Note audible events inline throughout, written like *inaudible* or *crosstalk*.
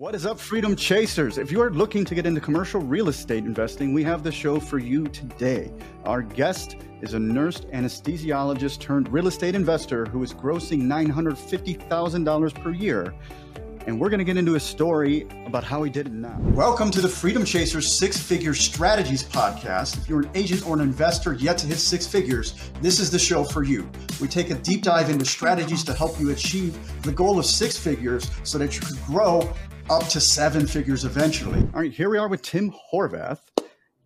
What is up, Freedom Chasers? If you are looking to get into commercial real estate investing, we have the show for you today. Our guest is a nurse anesthesiologist turned real estate investor who is grossing $950,000 per year. And we're going to get into a story about how he did it now. Welcome to the Freedom Chasers Six Figure Strategies podcast. If you're an agent or an investor yet to hit six figures, this is the show for you. We take a deep dive into strategies to help you achieve the goal of six figures so that you can grow up to seven figures eventually. All right, here we are with Tim Horvath,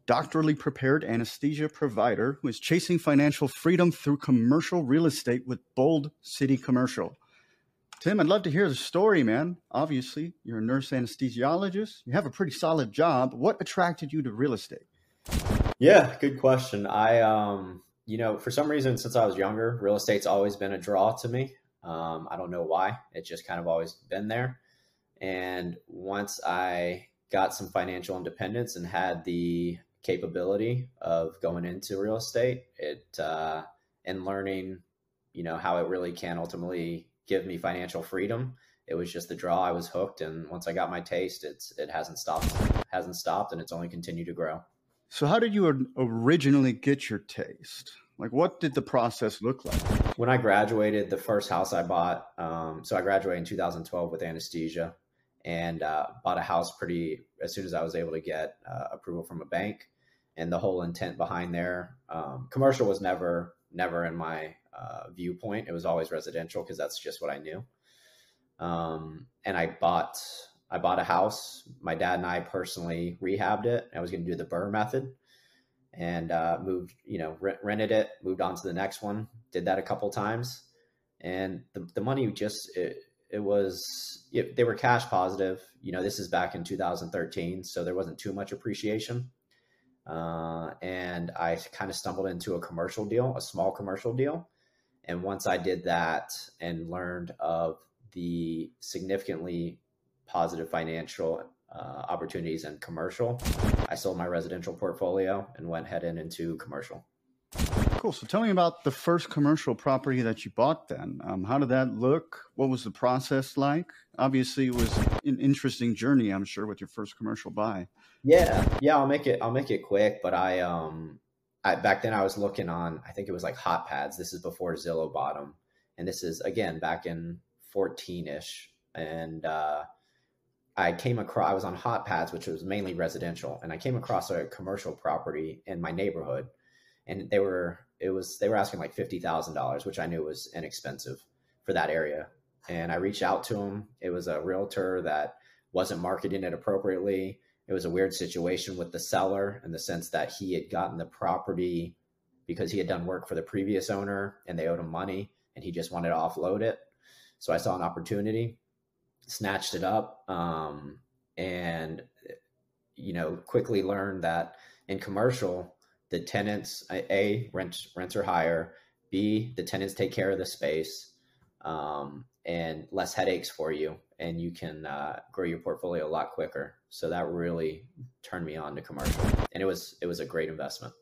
doctorally prepared anesthesia provider who is chasing financial freedom through commercial real estate with Bold City Commercial. Tim, I'd love to hear the story, man. Obviously, you're a nurse anesthesiologist. You have a pretty solid job. What attracted you to real estate? Yeah, good question. I, um, you know, for some reason, since I was younger, real estate's always been a draw to me. Um, I don't know why. It's just kind of always been there. And once I got some financial independence and had the capability of going into real estate, it uh, and learning, you know, how it really can ultimately give me financial freedom. It was just the draw. I was hooked, and once I got my taste, it's it hasn't stopped, hasn't stopped, and it's only continued to grow. So, how did you originally get your taste? Like, what did the process look like? When I graduated, the first house I bought, um, so I graduated in 2012 with anesthesia and uh, bought a house pretty as soon as I was able to get uh, approval from a bank. And the whole intent behind there, um, commercial was never never in my uh, viewpoint. It was always residential because that's just what I knew. Um, and I bought I bought a house. My dad and I personally rehabbed it. I was going to do the BRRRR method and uh, moved, you know, rent, rented it, moved on to the next one. Did that a couple times, and the the money just it, it was it, they were cash positive. You know, this is back in 2013, so there wasn't too much appreciation. Uh, and I kind of stumbled into a commercial deal, a small commercial deal, and once I did that and learned of the significantly positive financial uh, opportunities in commercial, I sold my residential portfolio and went head in into commercial. Cool. So tell me about the first commercial property that you bought then. Um, how did that look? What was the process like? Obviously, it was an interesting journey, I'm sure, with your first commercial buy. Yeah. Yeah. I'll make it, I'll make it quick, but I, um, I, back then I was looking on, I think it was like HotPads. This is before Zillow bottom. And this is again back in 14 ish. And, uh, I came across, I was on HotPads, which was mainly residential, and I came across a commercial property in my neighborhood, and they were, it was, they were asking like fifty thousand dollars, which I knew was inexpensive for that area. And I reached out to him. It was a realtor that wasn't marketing it appropriately it was a weird situation with the seller in the sense that he had gotten the property because he had done work for the previous owner and they owed him money and he just wanted to offload it. So I saw an opportunity, snatched it up, um, and you know quickly learned that in commercial the tenants a rent rents are higher, b the tenants take care of the space, um, and less headaches for you, and you can uh, grow your portfolio a lot quicker. So that really turned me on to commercial, and it was it was a great investment.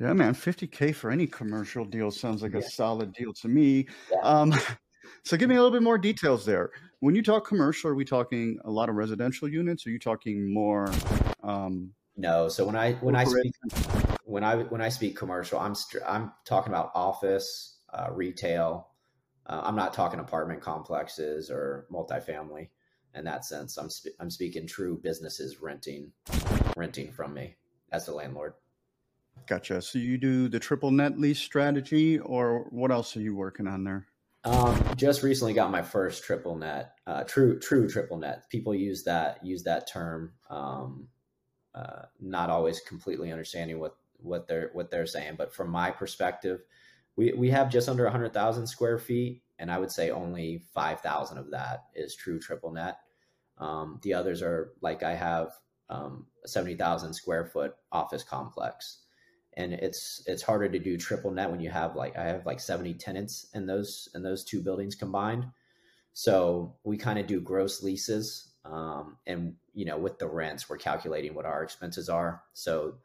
Yeah, man, 50k for any commercial deal sounds like yeah. a solid deal to me. Yeah. Um, *laughs* so give me a little bit more details there. When you talk commercial, are we talking a lot of residential units? Are you talking more? Um, no. So when I when I speak when I when I speak commercial, I'm I'm talking about office, uh, retail. Uh, I'm not talking apartment complexes or multifamily in that sense. I'm sp- I'm speaking true businesses renting renting from me as the landlord. Gotcha. So you do the triple net lease strategy, or what else are you working on there? Um, just recently got my first triple net, uh, true true triple net. People use that use that term, um, uh, not always completely understanding what what they're what they're saying. But from my perspective, we we have just under hundred thousand square feet and I would say only 5,000 of that is true triple net. Um, the others are like I have um, a 70,000 square foot office complex. And it's it's harder to do triple net when you have like I have like 70 tenants in those in those two buildings combined. So we kind of do gross leases, um, and you know with the rents we're calculating what our expenses are. So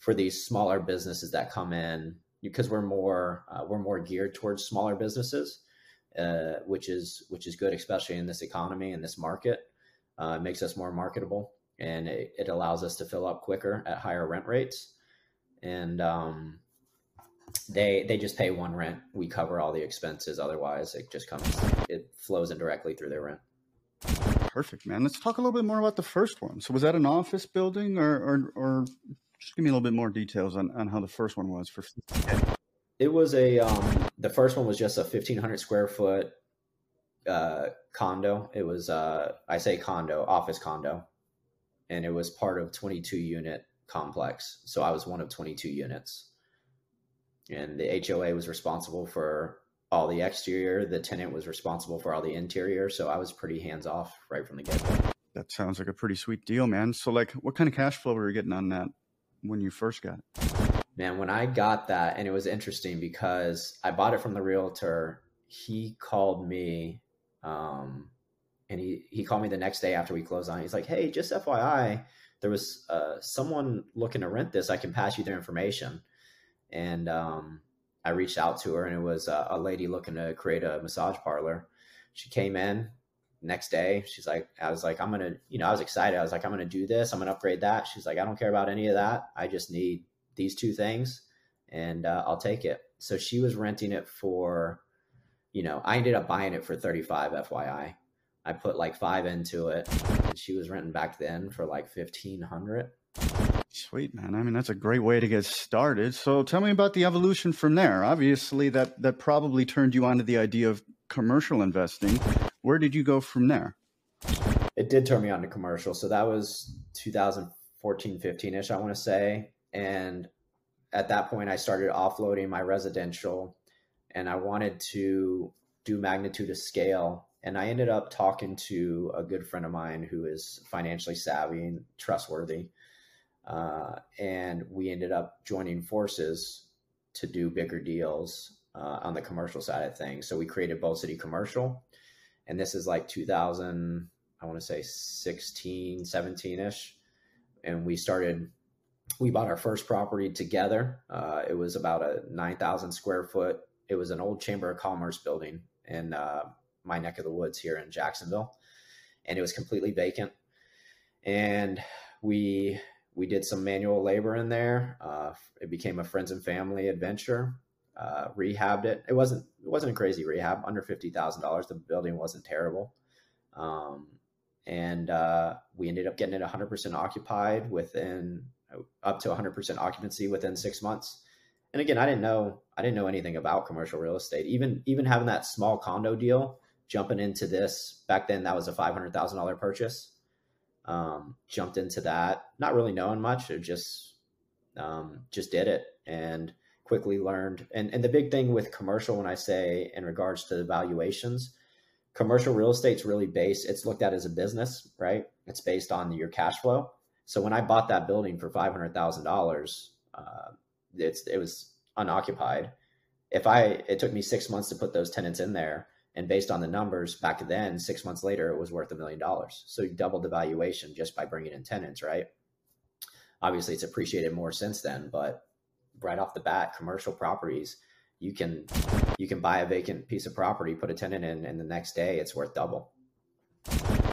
for these smaller businesses that come in, because we're more uh, we're more geared towards smaller businesses, uh, which is which is good, especially in this economy and this market. Uh, it makes us more marketable and it, it, allows us to fill up quicker at higher rent rates. And um, they they just pay one rent. We cover all the expenses. Otherwise, it just comes it flows in directly through their rent. Perfect, man. Let's talk a little bit more about the first one. So, was that an office building, or or, or just give me a little bit more details on, on how the first one was for? It was a um, the first one was just a fifteen hundred square foot uh, condo. It was uh, I say condo, office condo, and it was part of twenty two unit complex. So I was one of twenty two units, and the HOA was responsible for all the exterior. The tenant was responsible for all the interior. So I was pretty hands off right from the get go. That sounds like a pretty sweet deal, man. So, like, what kind of cash flow were you getting on that when you first got it? man, when I got that, and it was interesting because I bought it from the realtor. He called me, um, and he he called me the next day after we closed on. He's like, "Hey, just FYI, there was uh, someone looking to rent this. I can pass you their information." And um, I reached out to her, and it was a, a lady looking to create a massage parlor. She came in next day. She's like, I was like, I'm gonna, you know, I was excited. I was like, I'm gonna do this. I'm gonna upgrade that. She's like, I don't care about any of that. I just need these two things and uh, I'll take it. So she was renting it for, you know, I ended up buying it for 35 FYI. I put like five into it and she was renting back then for like 1500. Sweet man. I mean, that's a great way to get started. So tell me about the evolution from there. Obviously that, that probably turned you onto the idea of commercial investing. Where did you go from there? It did turn me on to commercial. So that was 2014, 15 ish, I want to say. And at that point, I started offloading my residential and I wanted to do magnitude of scale. And I ended up talking to a good friend of mine who is financially savvy and trustworthy. Uh, and we ended up joining forces to do bigger deals uh, on the commercial side of things. So we created Bold City Commercial. And this is like 2000, I want to say 16, 17 ish. And we started we bought our first property together. Uh, it was about a 9,000 square foot. It was an old Chamber of Commerce building in uh, my neck of the woods here in Jacksonville, and it was completely vacant. And we we did some manual labor in there. Uh, it became a friends and family adventure. Uh, rehabbed it. It wasn't it wasn't a crazy rehab. Under fifty thousand dollars. The building wasn't terrible. Um, and uh, we ended up getting it 100% occupied within up to 100% occupancy within six months. And again, I didn't know I didn't know anything about commercial real estate. Even even having that small condo deal, jumping into this back then, that was a five hundred thousand dollar purchase. Um, jumped into that, not really knowing much, or just um, just did it and quickly learned. And and the big thing with commercial, when I say in regards to the valuations, commercial real estate's really based. It's looked at as a business, right? It's based on your cash flow. So when I bought that building for five hundred thousand uh, dollars, it's it was unoccupied. If I it took me six months to put those tenants in there, and based on the numbers back then, six months later, it was worth a million dollars. So you doubled the valuation just by bringing in tenants, right? Obviously, it's appreciated more since then, but right off the bat, commercial properties, you can you can buy a vacant piece of property, put a tenant in, and the next day it's worth double.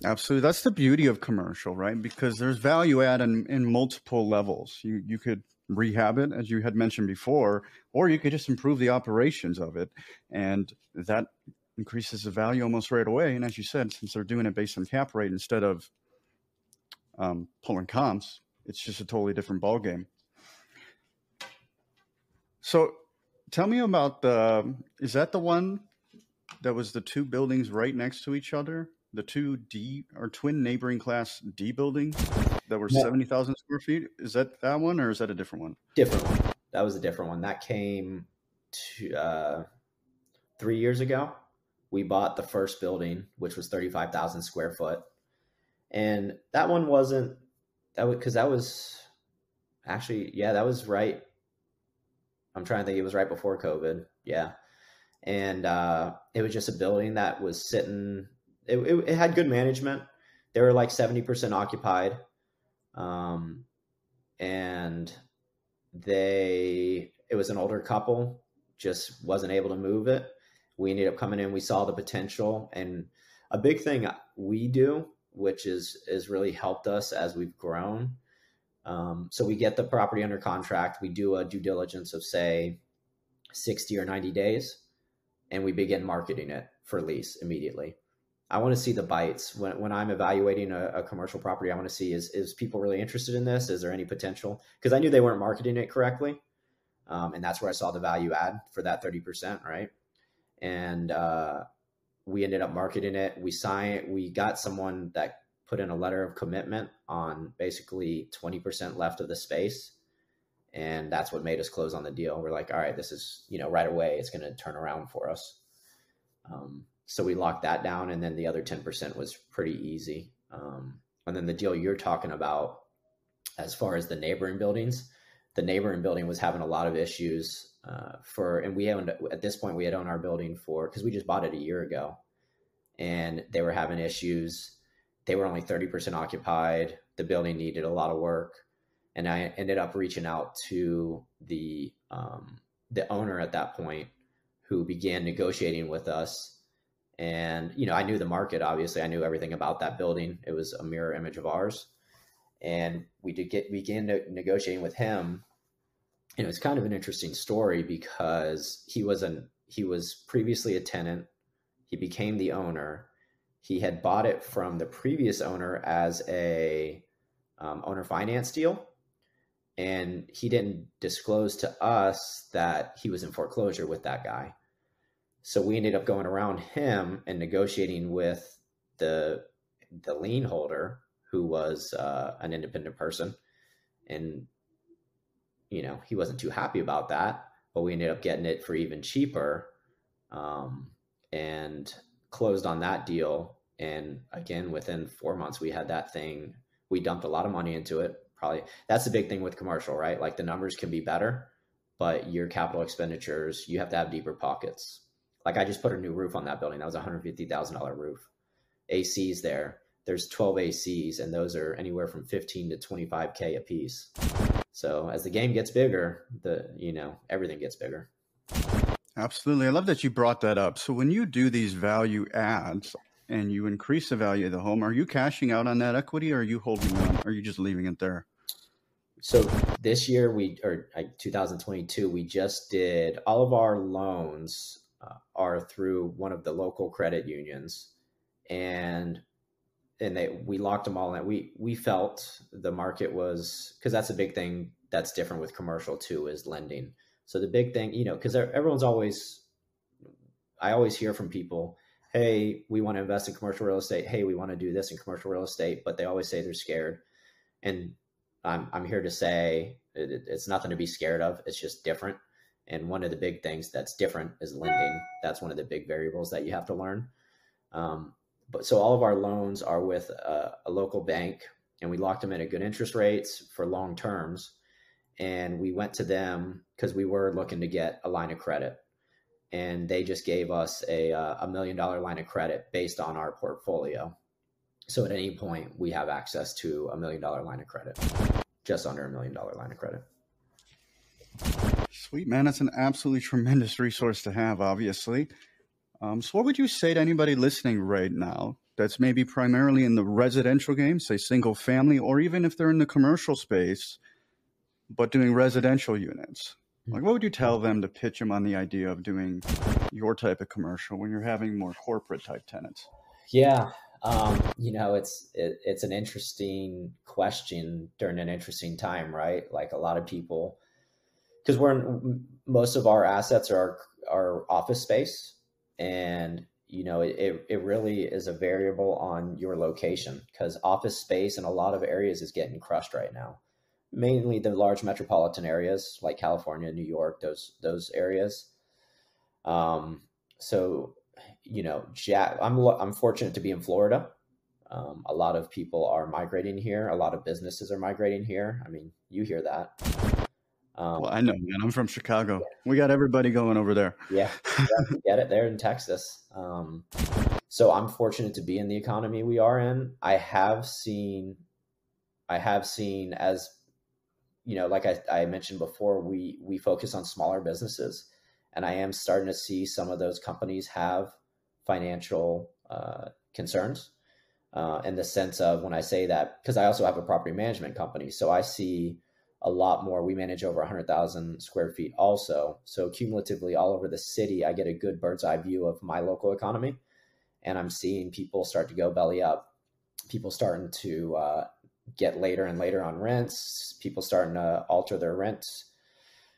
Absolutely. That's the beauty of commercial, right? Because there's value add in, in multiple levels. You you could rehab it, as you had mentioned before, or you could just improve the operations of it. And that increases the value almost right away. And as you said, since they're doing it based on cap rate instead of um, pulling comps, it's just a totally different ballgame. So tell me about the is that the one that was the two buildings right next to each other? the two D or twin neighboring class D buildings that were yeah. 70,000 square feet. Is that that one or is that a different one? Different one. That was a different one. That came to uh, three years ago. We bought the first building, which was 35,000 square foot. And that one wasn't that was because that was actually, yeah, that was right. I'm trying to think it was right before COVID. Yeah. And uh, it was just a building that was sitting it, it, it had good management. They were like 70% occupied. Um, and they, it was an older couple, just wasn't able to move it. We ended up coming in, we saw the potential. And a big thing we do which is is really helped us as we've grown. Um, so we get the property under contract. We do a due diligence of say sixty or ninety days, and we begin marketing it for lease immediately. I want to see the bites when, when I'm evaluating a, a commercial property. I want to see is is people really interested in this? Is there any potential? Because I knew they weren't marketing it correctly, um, and that's where I saw the value add for that thirty percent, right? And uh, we ended up marketing it. We signed. We got someone that put in a letter of commitment on basically twenty percent left of the space, and that's what made us close on the deal. We're like, all right, this is you know right away. It's going to turn around for us. Um, so we locked that down, and then the other ten percent was pretty easy. Um, and then the deal you're talking about, as far as the neighboring buildings, the neighboring building was having a lot of issues uh, for, and we haven't at this point we had owned our building for because we just bought it a year ago, and they were having issues. They were only thirty percent occupied. The building needed a lot of work, and I ended up reaching out to the um, the owner at that point, who began negotiating with us and, you know, I knew the market, obviously. I knew everything about that building. It was a mirror image of ours. And we did get begin negotiating with him. And it was kind of an interesting story because he was an he was previously a tenant. He became the owner. He had bought it from the previous owner as a um, owner finance deal, and he didn't disclose to us that he was in foreclosure with that guy. So we ended up going around him and negotiating with the the lien holder, who was uh, an independent person, and you know he wasn't too happy about that. But we ended up getting it for even cheaper, um, and closed on that deal. And again, within four months, we had that thing. We dumped a lot of money into it. Probably that's the big thing with commercial, right? Like the numbers can be better, but your capital expenditures, you have to have deeper pockets like I just put a new roof on that building. That was a hundred fifty thousand dollar roof. ACs there. There's 12 ACs, and those are anywhere from 15 to 25k a piece. So as the game gets bigger, the you know everything gets bigger. Absolutely, I love that you brought that up. So when you do these value adds and you increase the value of the home, are you cashing out on that equity, or are you holding on? Are you just leaving it there? So this year we or like 2022 we just did all of our loans uh, are through one of the local credit unions, and and they we locked them all in. We we felt the market was because that's a big thing that's different with commercial too is lending. So the big thing, you know, because everyone's always, I always hear from people, hey, we want to invest in commercial real estate. Hey, we want to do this in commercial real estate, but they always say they're scared. And I'm I'm here to say it, it's nothing to be scared of. It's just different. And one of the big things that's different is lending. That's one of the big variables that you have to learn. Um, but so all of our loans are with a, a local bank, and we locked them in at good interest rates for long terms. And we went to them because we were looking to get a line of credit, and they just gave us a uh, a million dollar line of credit based on our portfolio. So at any point, we have access to a million dollar line of credit, just under a million dollar line of credit. Sweet man, that's an absolutely tremendous resource to have, obviously. Um, so, what would you say to anybody listening right now that's maybe primarily in the residential game, say single family, or even if they're in the commercial space, but doing residential units? Like, what would you tell them to pitch them on the idea of doing your type of commercial when you're having more corporate type tenants? Yeah, um, you know, it's it, it's an interesting question during an interesting time, right? Like a lot of people because we're in, most of our assets are our office space and you know it, it really is a variable on your location because office space in a lot of areas is getting crushed right now mainly the large metropolitan areas like california new york those those areas um so you know i'm i'm fortunate to be in florida um, a lot of people are migrating here a lot of businesses are migrating here i mean you hear that um, well, I know, man. I'm from Chicago. We got everybody going over there. Yeah, *laughs* yeah get it there in Texas. Um, so I'm fortunate to be in the economy we are in. I have seen, I have seen as, you know, like I, I mentioned before, we we focus on smaller businesses, and I am starting to see some of those companies have financial uh, concerns. uh, in the sense of when I say that, because I also have a property management company. So I see a lot more. We manage over 100,000 square feet also. So cumulatively, all over the city, I get a good bird's eye view of my local economy. And I'm seeing people start to go belly up, people starting to uh, get later and later on rents, people starting to alter their rents.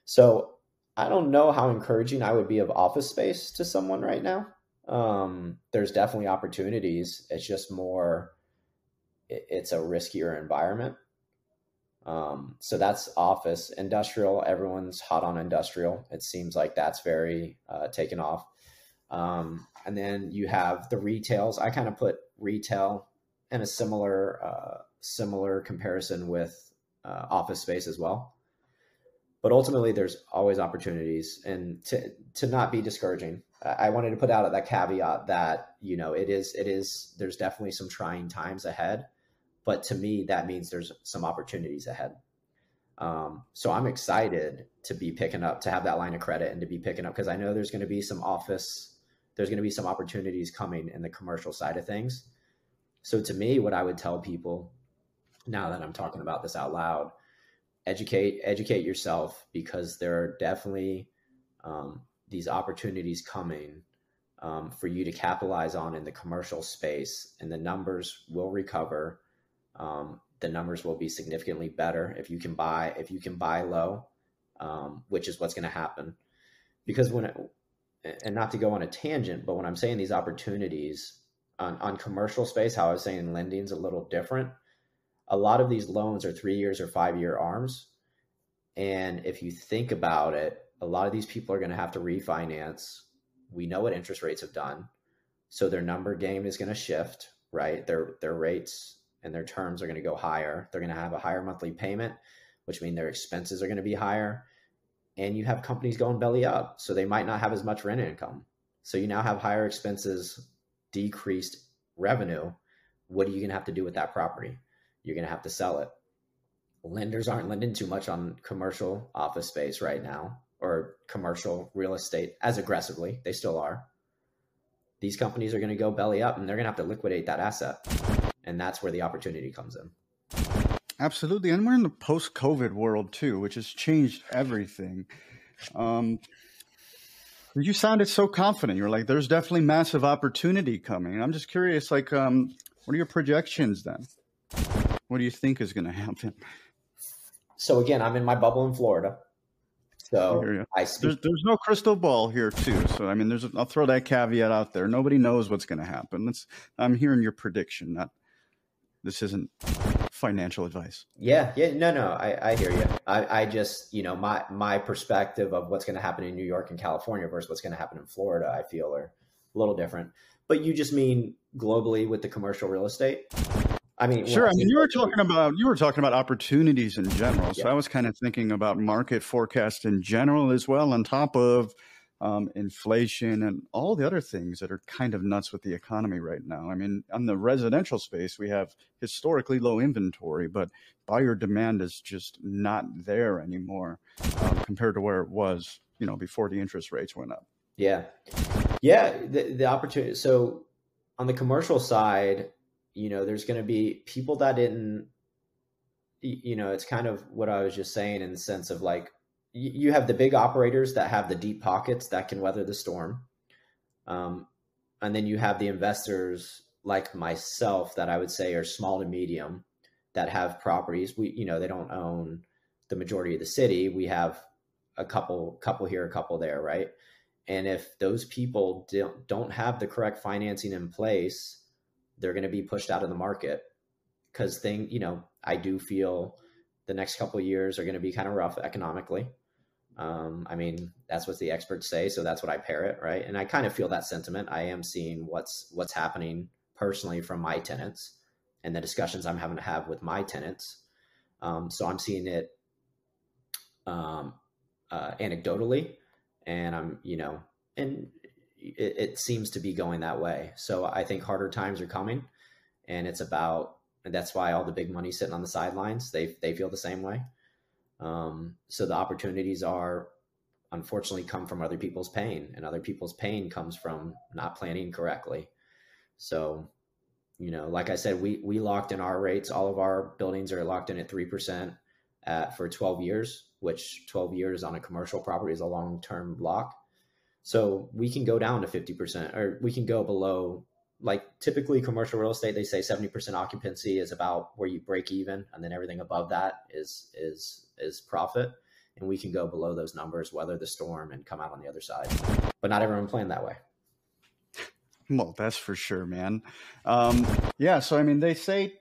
So I don't know how encouraging I would be of office space to someone right now. Um, there's definitely opportunities. It's just more, it, it's a riskier environment. Um, so that's office. Industrial, everyone's hot on industrial. It seems like that's very uh, taken off. Um, and then you have the retails. I kind of put retail in a similar uh, similar comparison with uh, office space as well. But ultimately, there's always opportunities, and to to not be discouraging. I wanted to put out that caveat that you know it is it is there's definitely some trying times ahead, but to me that means there's some opportunities ahead. Um, so I'm excited to be picking up to have that line of credit and to be picking up because I know there's going to be some office, there's going to be some opportunities coming in the commercial side of things. So to me, what I would tell people now that I'm talking about this out loud, educate educate yourself because there are definitely um, these opportunities coming um, for you to capitalize on in the commercial space, and the numbers will recover. Um, the numbers will be significantly better if you can buy if you can buy low, um, which is what's going to happen. Because when it, and not to go on a tangent, but when I'm saying these opportunities on, on commercial space, how I was saying lending is a little different a lot of these loans are three years or five year arms. And if you think about it, a lot of these people are going to have to refinance. We know what interest rates have done. So their number game is going to shift, right? Their their rates and their terms are going to go higher. They're going to have a higher monthly payment, which means their expenses are going to be higher. And you have companies going belly up. So they might not have as much rent income. So you now have higher expenses, decreased revenue. What are you going to have to do with that property? You're going to have to sell it. Lenders aren't lending too much on commercial office space right now or commercial real estate as aggressively. They still are. These companies are going to go belly up and they're going to have to liquidate that asset. And that's where the opportunity comes in. Absolutely. And we're in the post COVID world too, which has changed everything. Um, you sounded so confident. You're like, there's definitely massive opportunity coming. I'm just curious, like, um, what are your projections then? What do you think is going to happen? So again, I'm in my bubble in Florida. So I, I speak- there's, there's, no crystal ball here too. So I mean, there's I'll throw that caveat out there. Nobody knows what's going to happen. Let's, I'm hearing your prediction. Not this isn't financial advice. Yeah, yeah, no, no, I, I hear you. I, I just you know my my perspective of what's going to happen in New York and California versus what's going to happen in Florida. I feel are a little different. But you just mean globally with the commercial real estate? I mean, sure. I mean, you were talking about you were talking about opportunities in general. So yeah. I was kind of thinking about market forecast in general as well, on top of um, inflation and all the other things that are kind of nuts with the economy right now. I mean, on the residential space, we have historically low inventory, but buyer demand is just not there anymore um, compared to where it was, you know, before the interest rates went up. Yeah, yeah. The the opportunity. So on the commercial side you know there's going to be people that didn't you know it's kind of what i was just saying in the sense of like you have the big operators that have the deep pockets that can weather the storm um, and then you have the investors like myself that i would say are small to medium that have properties. We you know they don't own the majority of the city. We have a couple couple here a couple there right? And if those people don't, don't have the correct financing in place they're going to be pushed out of the market. Because thing you know i do feel the next couple years are going to be kind of rough economically. Um, i mean that's what the experts say so that's what i parrot right? And i kind of feel that sentiment. I am seeing what's what's happening personally from my tenants and the discussions i'm having to have with my tenants. Um, so i'm seeing it um, uh, anecdotally and i'm you know and it, it, seems to be going that way. So I think harder times are coming, and it's about, and that's why all the big money sitting on the sidelines. They they feel the same way. Um, so the opportunities are, unfortunately, come from other people's pain, and other people's pain comes from not planning correctly. So you know, like I said, we we locked in our rates. All of our buildings are locked in at three percent for 12 years, which 12 years on a commercial property is a long term lock. So we can go down to 50%, or we can go below. Like typically, commercial real estate, they say 70% occupancy is about where you break even, and then everything above that is is is profit. And we can go below those numbers, weather the storm, and come out on the other side. But not everyone planned that way. Well, that's for sure, man. Um, yeah, so I mean, they say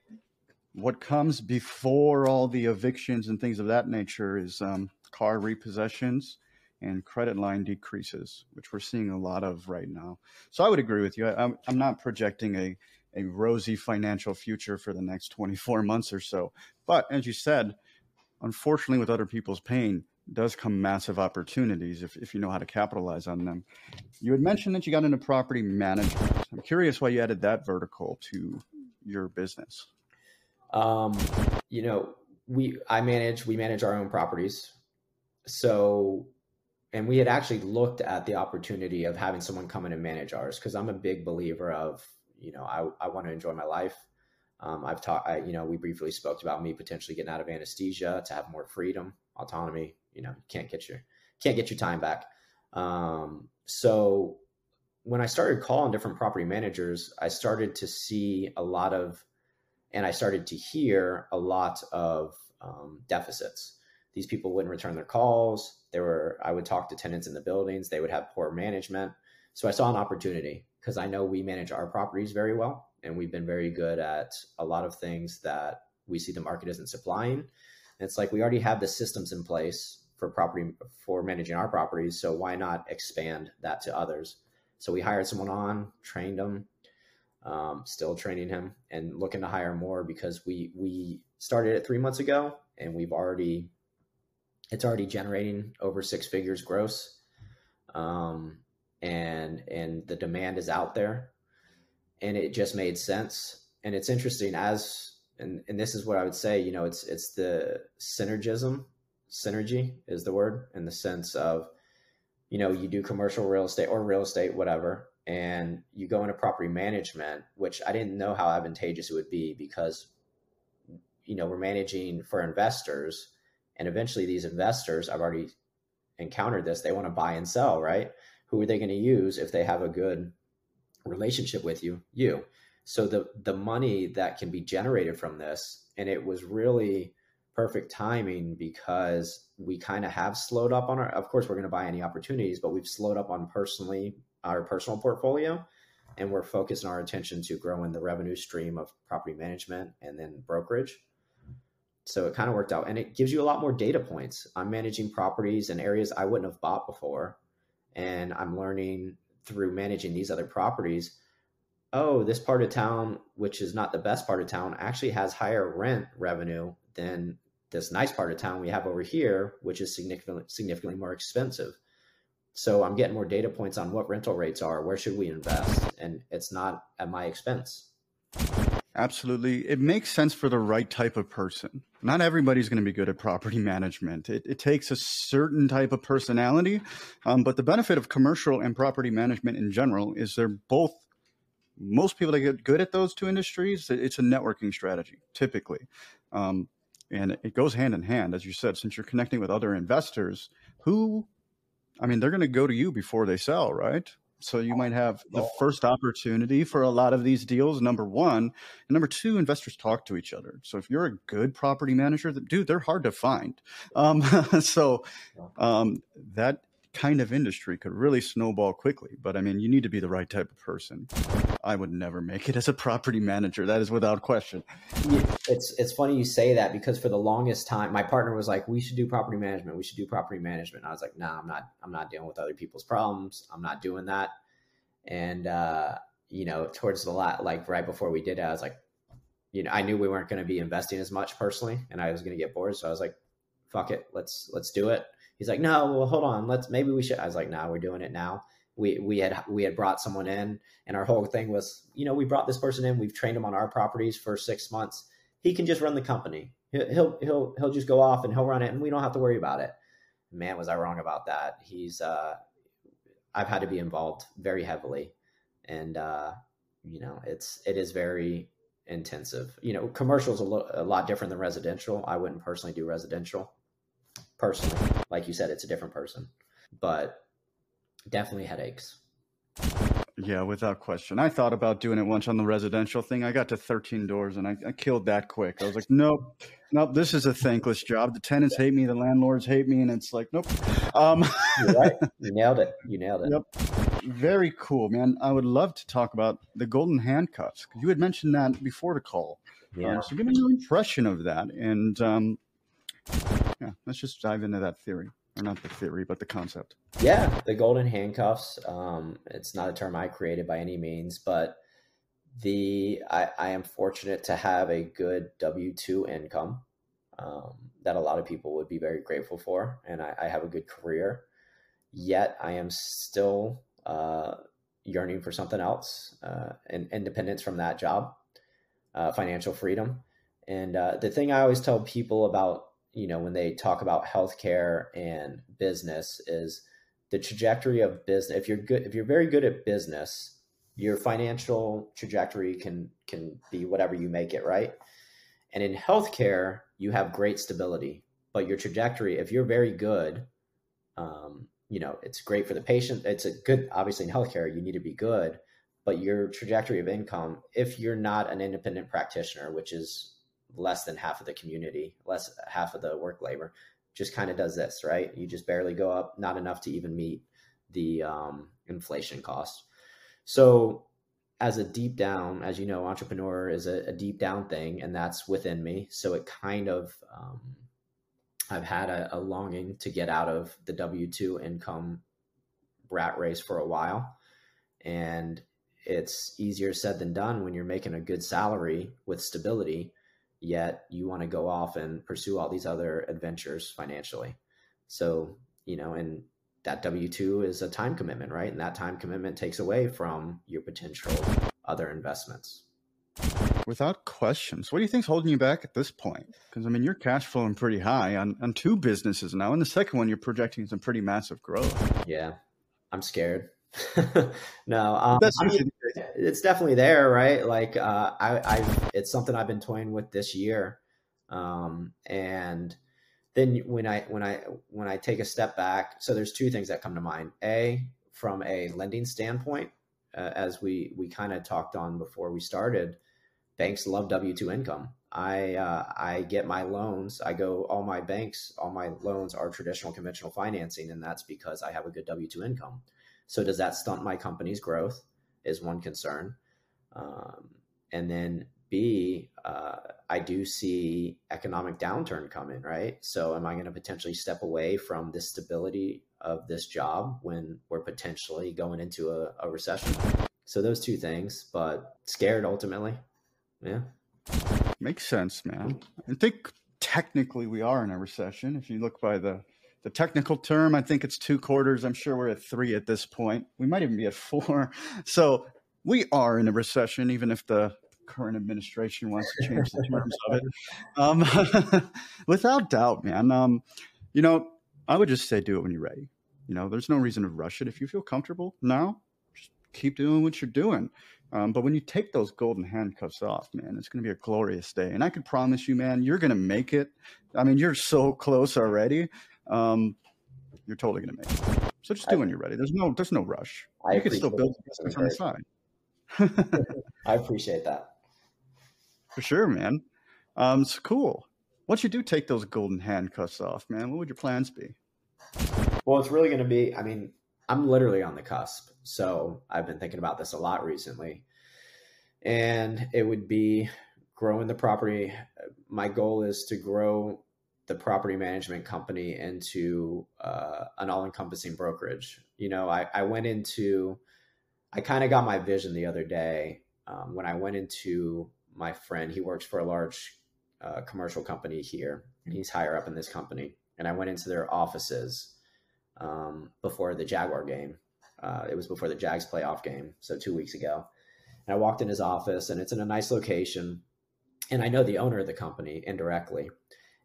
what comes before all the evictions and things of that nature is um, car repossessions and credit line decreases, which we're seeing a lot of right now. So I would agree with you. I, am I'm not projecting a, a rosy financial future for the next 24 months or so. But as you said, unfortunately, with other people's pain, does come massive opportunities if, if you know how to capitalize on them. You had mentioned that you got into property management. I'm curious why you added that vertical to your business. Um, you know, we I manage we manage our own properties. So and we had actually looked at the opportunity of having someone come in and manage ours because I'm a big believer of, you know, I, I want to enjoy my life. Um, I've talked, you know, we briefly spoke about me potentially getting out of anesthesia to have more freedom, autonomy, you know, you can't get your can't get your time back. Um, so when I started calling different property managers, I started to see a lot of, and I started to hear a lot of um, deficits. These people wouldn't return their calls. There were, I would talk to tenants in the buildings. They would have poor management. So I saw an opportunity because I know we manage our properties very well, and we've been very good at a lot of things that we see the market isn't supplying. And it's like we already have the systems in place for property for managing our properties. So why not expand that to others? So we hired someone on, trained him, um, still training him, and looking to hire more because we we started it three months ago, and we've already it's already generating over six figures gross, um, and and the demand is out there, and it just made sense. And it's interesting as and and this is what I would say. You know, it's it's the synergism synergy is the word in the sense of you know you do commercial real estate or real estate whatever and you go into property management which i didn't know how advantageous it would be because you know we're managing for investors and eventually these investors i've already encountered this they want to buy and sell right? Who are they going to use if they have a good relationship with you? You. So the the money that can be generated from this and it was really perfect timing because we kind of have slowed up on our of course we're going to buy any opportunities but we've slowed up on personally our personal portfolio and we're focusing our attention to growing the revenue stream of property management and then brokerage so it kind of worked out and it gives you a lot more data points i'm managing properties in areas i wouldn't have bought before and i'm learning through managing these other properties oh this part of town which is not the best part of town actually has higher rent revenue than this nice part of town we have over here, which is significantly significantly more expensive. So I'm getting more data points on what rental rates are, where should we invest, and it's not at my expense. Absolutely. It makes sense for the right type of person. Not everybody's going to be good at property *laughs* management. It, it takes a certain type of personality. Um, but the benefit of commercial and property management in general is they're both, most people that get good at those two industries, it's a networking strategy, typically. Um, and it goes hand in hand, as you said, since you're connecting with other investors who, I mean, they're going to go to you before they sell, right? So you might have the first opportunity for a lot of these deals. Number one, and number two, investors talk to each other. So if you're a good property manager, dude, they're hard to find. Um, *laughs* so um, that kind of industry could really snowball quickly. But I mean, you need to be the right type of person. I would never make it as a property manager. That is without question. It's it's funny you say that because for the longest time, my partner was like, "We should do property management. We should do property management." I was like, "No, nah, I'm not. I'm not dealing with other people's problems. I'm not doing that." And uh, you know, towards the lot, like right before we did it, I was like, you know, I knew we weren't going to be investing as much personally, and I was going to get bored. So I was like, "Fuck it, let's let's do it." He's like, no, well, hold on. Let's maybe we should. I was like, no, nah, we're doing it now. We we had we had brought someone in, and our whole thing was, you know, we brought this person in. We've trained him on our properties for six months. He can just run the company. He'll he'll he'll just go off and he'll run it, and we don't have to worry about it. Man, was I wrong about that? He's uh, I've had to be involved very heavily, and uh, you know, it's it is very intensive. You know, commercial is a, lo- a lot different than residential. I wouldn't personally do residential. Personally, like you said, it's a different person, but definitely headaches. Yeah, without question. I thought about doing it once on the residential thing. I got to 13 doors and I, I killed that quick. I was like, nope, nope, this is a thankless job. The tenants hate me, the landlords hate me, and it's like, nope. Um, You're right. *laughs* You nailed it. You nailed it. Yep. Very cool, man. I would love to talk about the golden handcuffs. You had mentioned that before the call. Yeah. Um, so give me your impression of that. And um, yeah, let's just dive into that theory. Or not the theory, but the concept. Yeah, the golden handcuffs. Um, it's not a term I created by any means, but the I, I am fortunate to have a good W two income um, that a lot of people would be very grateful for, and I, I have a good career. Yet I am still uh, yearning for something else, uh, and independence from that job, uh, financial freedom, and uh, the thing I always tell people about you know when they talk about healthcare and business is the trajectory of business if you're good if you're very good at business your financial trajectory can can be whatever you make it right? And in healthcare you have great stability but your trajectory if you're very good um, you know it's great for the patient it's a good obviously in healthcare you need to be good but your trajectory of income if you're not an independent practitioner which is less than half of the community, less half of the work labor, just kind of does this, right? You just barely go up, not enough to even meet the um, inflation cost. So, as a deep down, as you know, entrepreneur is a, a, deep down thing, and that's within me. So it kind of, um, I've had a, a longing to get out of the W two income rat race for a while, and it's easier said than done when you're making a good salary with stability yet you want to go off and pursue all these other adventures financially. So, you know, and that W 2 is a time commitment, right? And that time commitment takes away from your potential other investments. Without questions. What do you think's holding you back at this point? Because I mean, you're cash flowing pretty high on, on two businesses now. And the second one, you're projecting some pretty massive growth. Yeah. I'm scared. *laughs* no, um, I mean, it's definitely there, right? Like, uh, I, I, it's something I've been toying with this year, um, and then when I, when I, when I take a step back, so there's two things that come to mind. A, from a lending standpoint, uh, as we we kind of talked on before we started, banks love W two income. I uh, I get my loans. I go all my banks, all my loans are traditional conventional financing, and that's because I have a good W two income. So does that stunt my company's growth? Is one concern. Um, and then B, uh, I do see economic downturn coming, right? So am I going to potentially step away from the stability of this job when we're potentially going into a, a recession? So those two things, but scared ultimately. Yeah. Makes sense, man. I think technically we are in a recession. If you look by the the technical term, I think it's two quarters. I'm sure we're at three at this point. We might even be at four. *laughs* So we are in a recession, even if the current administration wants to change the terms of it. Um, *laughs* without doubt, man. Um, you know, I would just say do it when you're ready. You know, there's no reason to rush it. If you feel comfortable now, just keep doing what you're doing. Um, but when you take those golden handcuffs off, man, it's going to be a glorious day. And I can promise you, man, you're going to make it. I mean, you're so close already um, you're totally going to make it. So just do I, when you're ready. There's no there's no rush. I you can still build business on the side. *laughs* I *laughs* appreciate that. For sure, man. Um, it's cool. Once you do take those golden handcuffs off, man, what would your plans be? Well, it's really going to be. I mean, I'm literally on the cusp, so I've been thinking about this a lot recently, and it would be growing the property. My goal is to grow the property management company into uh, an all-encompassing brokerage. You know, I, I went into, I kind of got my vision the other day um, when I went into my friend. He works for a large uh, commercial company here, and he's higher up in this company. And I went into their offices um, before the Jaguar game. Uh, it was before the Jags playoff game, so two weeks ago. And I walked in his office, and it's in a nice location. And I know the owner of the company indirectly.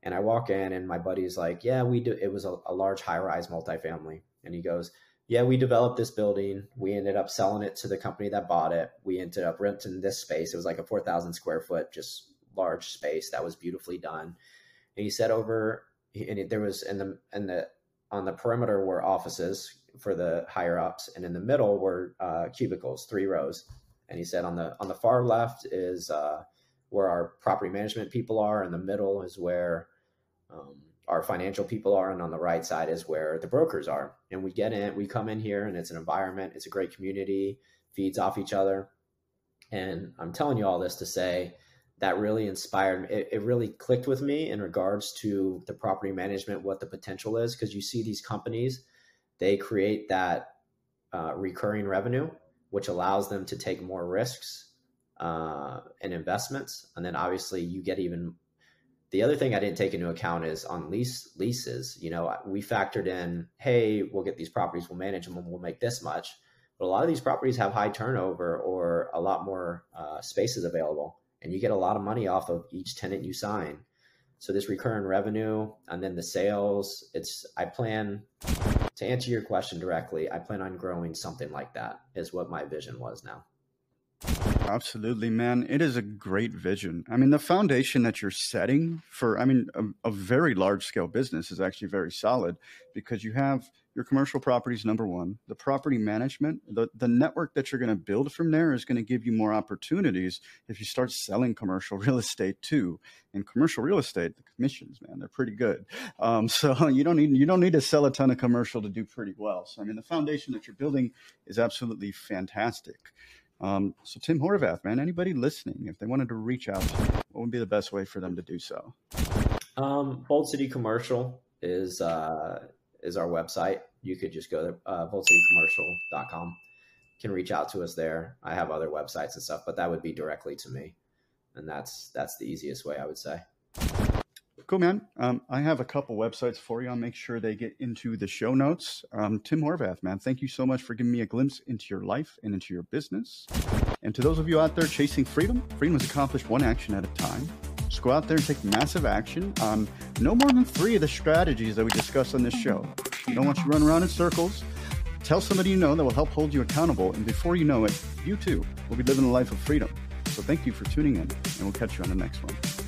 And I walk in, and my buddy's like, "Yeah, we do." It was a, a large high-rise multifamily, and he goes, yeah, we developed this building. We ended up selling it to the company that bought it. We ended up renting this space. It was like a 4,000 square foot, just large space that was beautifully done. And he said over, and it, there was in the, in the, on the perimeter were offices for the higher ups, and in the middle were uh, cubicles, three rows. And he said on the on the far left is uh, where our property management people are, and the middle is where um, our financial people are, and on the right side is where the brokers are. And we get in, we come in here, and it's an environment, it's a great community, feeds off each other. And I'm telling you all this to say that really inspired me. It, it really clicked with me in regards to the property management, what the potential is, because you see these companies, they create that uh, recurring revenue, which allows them to take more risks uh, and investments. And then obviously you get even the other thing I didn't take into account is on lease leases. You know, we factored in, hey, we'll get these properties, we'll manage them, and we'll make this much. But a lot of these properties have high turnover or a lot more uh, spaces available, and you get a lot of money off of each tenant you sign. So this recurring revenue and then the sales, it's I plan to answer your question directly. I plan on growing something like that. Is what my vision was now. Absolutely, man. It is a great vision. I mean, the foundation that you're setting for, I mean, a, a, very large scale business is actually very solid because you have your commercial properties, number one, the property management, the, the network that you're going to build from there is going to give you more opportunities if you start selling commercial *laughs* real estate too. In commercial real estate, the commissions, man, they're pretty good. Um, so *laughs* you don't need, you don't need to sell a ton of commercial to do pretty well. So, I mean, the foundation that you're building is absolutely fantastic. Um, so Tim Horvath, man, anybody listening, if they wanted to reach out, what would be the best way for them to do so? Um, Bold City Commercial is uh, is our website. You could just go to uh, boldcitycommercial.com. Can reach out to us there. I have other websites and stuff, but that would be directly to me, and that's that's the easiest way I would say. Cool, man. Um, I have a couple websites for you. I'll make sure they get into the show notes. Um, Tim Horvath, man, thank you so much for giving me a glimpse into your life and into your business. And to those of you out there chasing freedom, freedom is accomplished one action at a time. Just go out there and take massive action on no more than three of the strategies that we discuss on this show. You don't want you run around in circles. Tell somebody you know that will help hold you accountable. And before you know it, you too will be living a life of freedom. So thank you for tuning in, and we'll catch you on the next one.